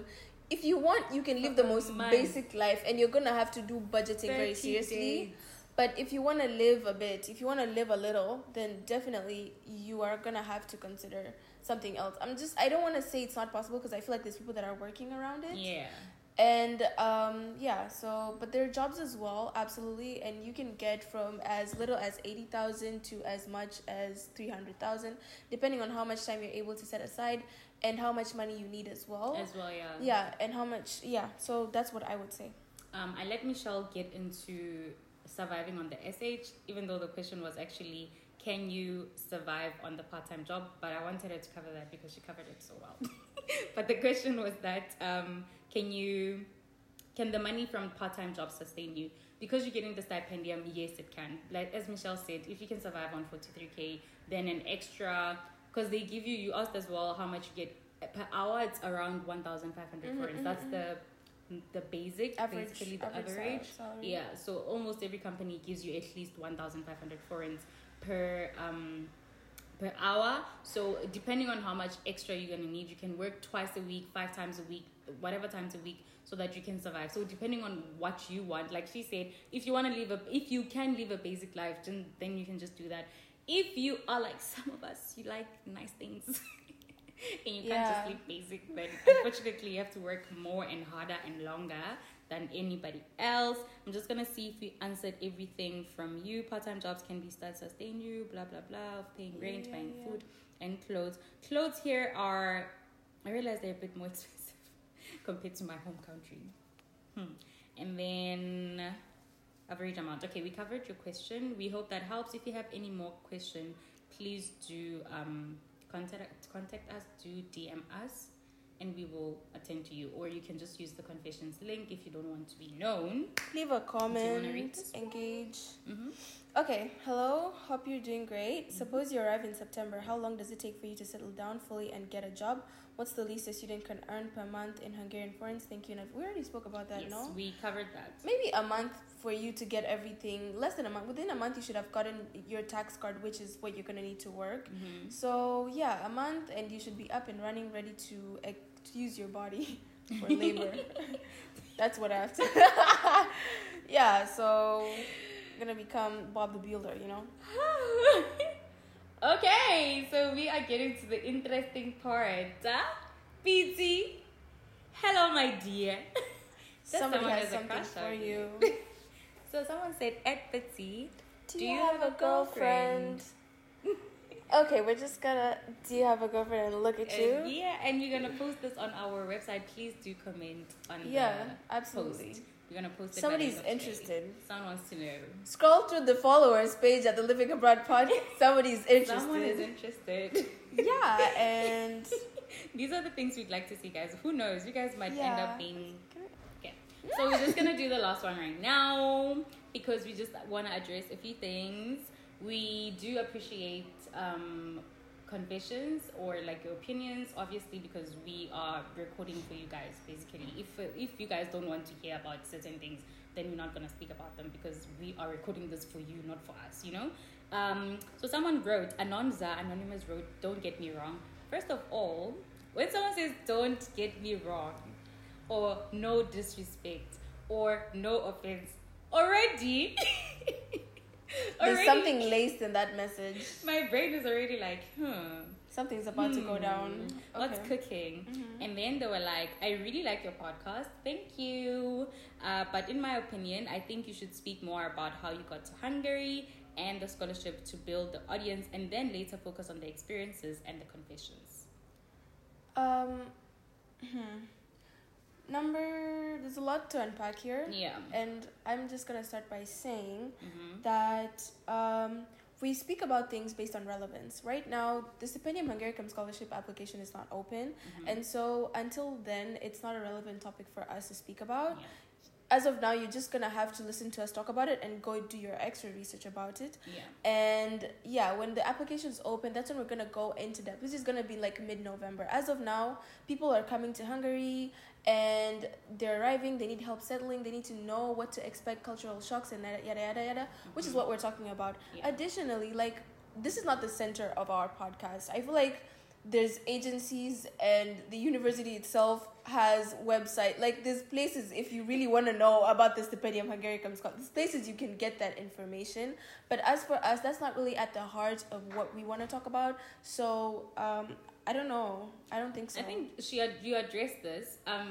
S1: If you want, you can live the most basic life, and you're gonna have to do budgeting very seriously.
S2: days.
S1: But if you want to live a bit, if you want to live a little, then definitely you are gonna have to consider something else. I'm just I don't want to say it's not possible because I feel like there's people that are working around it.
S2: Yeah.
S1: And um yeah, so but there are jobs as well, absolutely, and you can get from as little as 80,000 to as much as 300,000 depending on how much time you're able to set aside and how much money you need as well.
S2: As well, yeah.
S1: yeah, and how much yeah, so that's what I would say.
S2: Um, I let Michelle get into surviving on the SH, even though the question was actually, can you survive on the part time job? But I wanted her to cover that because she covered it so well. but the question was that, um, can you, can the money from part time job sustain you? Because you're getting the stipendium, yes, it can. Like as Michelle said, if you can survive on 43k, then an extra, because they give you, you asked as well how much you get per hour, it's around 1,500
S1: Mhm,
S2: forints.
S1: mhm,
S2: That's
S1: mhm.
S2: the the basic,
S1: Average,
S2: basically the
S1: average
S2: average.
S1: salary.
S2: Yeah, so almost every company gives you at least 1,500 forints per um, per hour. So depending on how much extra you're gonna need, you can work twice a week, five times a week, whatever times a week, so that you can survive. So depending on what you want, like she said, if you want to live a, if you can live a basic life, then then you can just do that. If you are like some of us, you like nice things. and you can't just
S1: Yeah.
S2: live basic, but unfortunately you have to work more and harder and longer than anybody else. I'm just gonna see if we answered everything from you. Part-time jobs can be start sustain you, blah blah blah, paying rent,
S1: Yeah,
S2: buying
S1: yeah.
S2: food, and clothes. Clothes here are, I realize they're a bit more expensive compared to my home country. Hmm. And then average amount. Okay, we covered your question. We hope that helps. If you have any more question, please do um, contact contact us. Do DM us, and we will attend to you. Or you can just use the confessions link if you don't want to be known.
S1: Leave a comment, engage.
S2: Mm-hmm.
S1: Okay, hello. Hope you're doing great. Suppose you arrive in September. How long does it take for you to settle down fully and get a job? What's the least a student can earn per month in Hungarian forints? Thank you. And we already spoke about that,
S2: yes,
S1: no?
S2: we covered that.
S1: Maybe a month for you to get everything. Less than a month. Within a month, you should have gotten your tax card, which is what you're gonna need to work.
S2: Mm-hmm.
S1: So yeah, a month, and you should be up and running, ready to, to use your body for labor. That's what I have to. yeah, so gonna become Bob the Builder, you know.
S2: okay, so we are getting to the interesting part. Huh? BT, hello, my dear.
S1: Somebody
S2: someone
S1: has something
S2: crush
S1: for
S2: on
S1: you.
S2: So someone said, at Betsy,
S1: Do, you have a girlfriend? okay, we're just gonna. Do you have a girlfriend? And look at
S2: Uh,
S1: you.
S2: yeah, and you're gonna post this on our website. Please do comment on
S1: Yeah,
S2: the
S1: absolutely.
S2: post. We're gonna post it.
S1: Somebody's
S2: end of today.
S1: interested.
S2: Someone wants to know.
S1: Scroll through the followers page at the Living Abroad podcast. Somebody's interested.
S2: Someone is interested.
S1: yeah, and
S2: These are the things we'd like to see, guys. Who knows? You guys might end up being okay. So we're just gonna do the last one right now because we just want to address a few things. We do appreciate um, confessions or like your opinions, obviously, because we are recording for you guys. Basically, if if you guys don't want to hear about certain things, then we're not gonna speak about them because we are recording this for you, not for us. You know. Um, so someone wrote, Anonza, Anonymous wrote, don't get me wrong. First of all, when someone says don't get me wrong, or no disrespect, or no offense, already,
S1: there's
S2: already
S1: something laced in that message.
S2: my brain is already like, hmm.
S1: Something's about to go
S2: hmm,
S1: down.
S2: What's
S1: Okay.
S2: cooking?
S1: Mhm.
S2: And then they were like, I really like your podcast. Thank you. Uh, but in my opinion, I think you should speak more about how you got to Hungary and the scholarship to build the audience and then later focus on the experiences and the confessions.
S1: Um, hmm. Number. There's a lot to unpack here,
S2: Yeah.
S1: and I'm just gonna start by saying
S2: Mm-hmm.
S1: that um, we speak about things based on relevance. Right now, the Stipendium Hungaricum Scholarship application is not open,
S2: Mm-hmm.
S1: and so until then, it's not a relevant topic for us to speak about.
S2: Yeah.
S1: as of now, you're just gonna have to listen to us talk about it and go do your extra research about it.
S2: Yeah.
S1: And yeah, when the applications open, that's when we're gonna go into depth. This is gonna be like mid November. As of now, people are coming to Hungary and they're arriving. They need help settling. They need to know what to expect, cultural shocks, and yada yada yada, yada which is
S2: Mhm.
S1: what we're talking about.
S2: Yeah.
S1: Additionally, like this is not the center of our podcast. I feel like there's agencies and the university itself has website like there's places if you really want to know about the stipendium hungaricum scott there's places you can get that information but as for us that's not really at the heart of what we want to talk about so um i don't know i don't think so
S2: I think she ad- you addressed this. Um,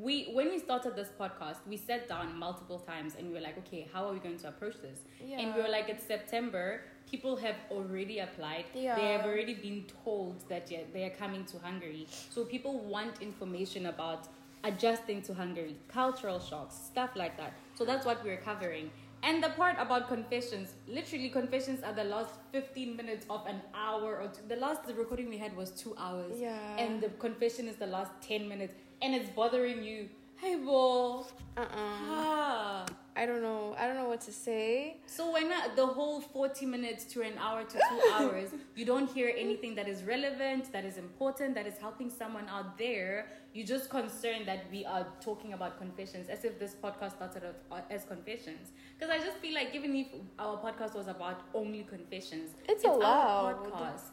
S2: we when we started this podcast, we sat down multiple times and we were like, okay, how are we going to approach this?
S1: yeah.
S2: And we were like, it's September. People have already applied.
S1: Yeah.
S2: They have already been told that yeah, they are coming to Hungary. So people want information about adjusting to Hungary, cultural shocks, stuff like that. So that's what we're covering. And the part about confessions, literally, confessions are the last 15 minutes of an hour or two. The last recording we had was two hours.
S1: yeah
S2: And the confession is the last 10 minutes. And it's bothering you. Hey, ball.
S1: uh-uh
S2: Ah.
S1: i don't know i don't know what to say
S2: So why not the whole 40 minutes to an hour to two hours, you don't hear anything that is relevant, that is important, that is helping someone out there, you're just concerned that we are talking about confessions as if this podcast started off uh, as confessions. Because I just feel like even if our podcast was about only confessions,
S1: It's
S2: our
S1: allowed.
S2: podcast.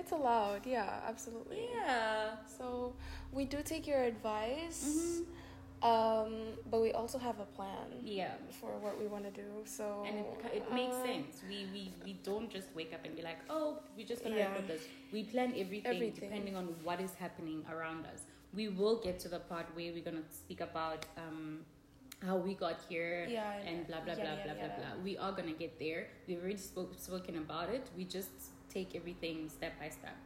S1: it's allowed yeah absolutely
S2: Yeah.
S1: So we do take your advice,
S2: Mhm.
S1: Um, but we also have a plan
S2: Yeah.
S1: for what we want to do. So
S2: And it, it makes
S1: uh,
S2: sense. We, we we don't just wake up and be like, oh, we're just gonna
S1: Yeah.
S2: record this. We plan everything,
S1: Everything.
S2: depending on what is happening around us. We will get to the part where we're gonna speak about um, how we got here
S1: Yeah,
S2: and blah blah
S1: yada,
S2: blah blah blah blah. We are gonna get there. We've already spoke, spoken about it. We just take everything step by step.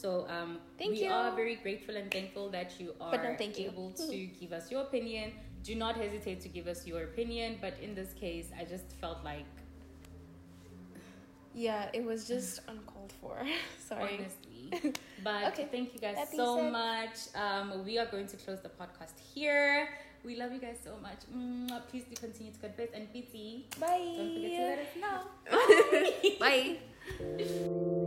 S2: So um,
S1: Thank
S2: we
S1: you.
S2: are very grateful and thankful that you are
S1: no, thank you.
S2: able to give us your opinion. Do not hesitate to give us your opinion. But in this case, I just felt like
S1: Yeah, it was just uncalled for. Sorry.
S2: honestly. But
S1: Okay.
S2: thank you guys
S1: That
S2: so much. Um, we are going to close the podcast here. We love you guys so much. Mwah. Please do continue to confess and pity.
S1: Bye.
S2: Don't forget to let us know.
S1: Bye.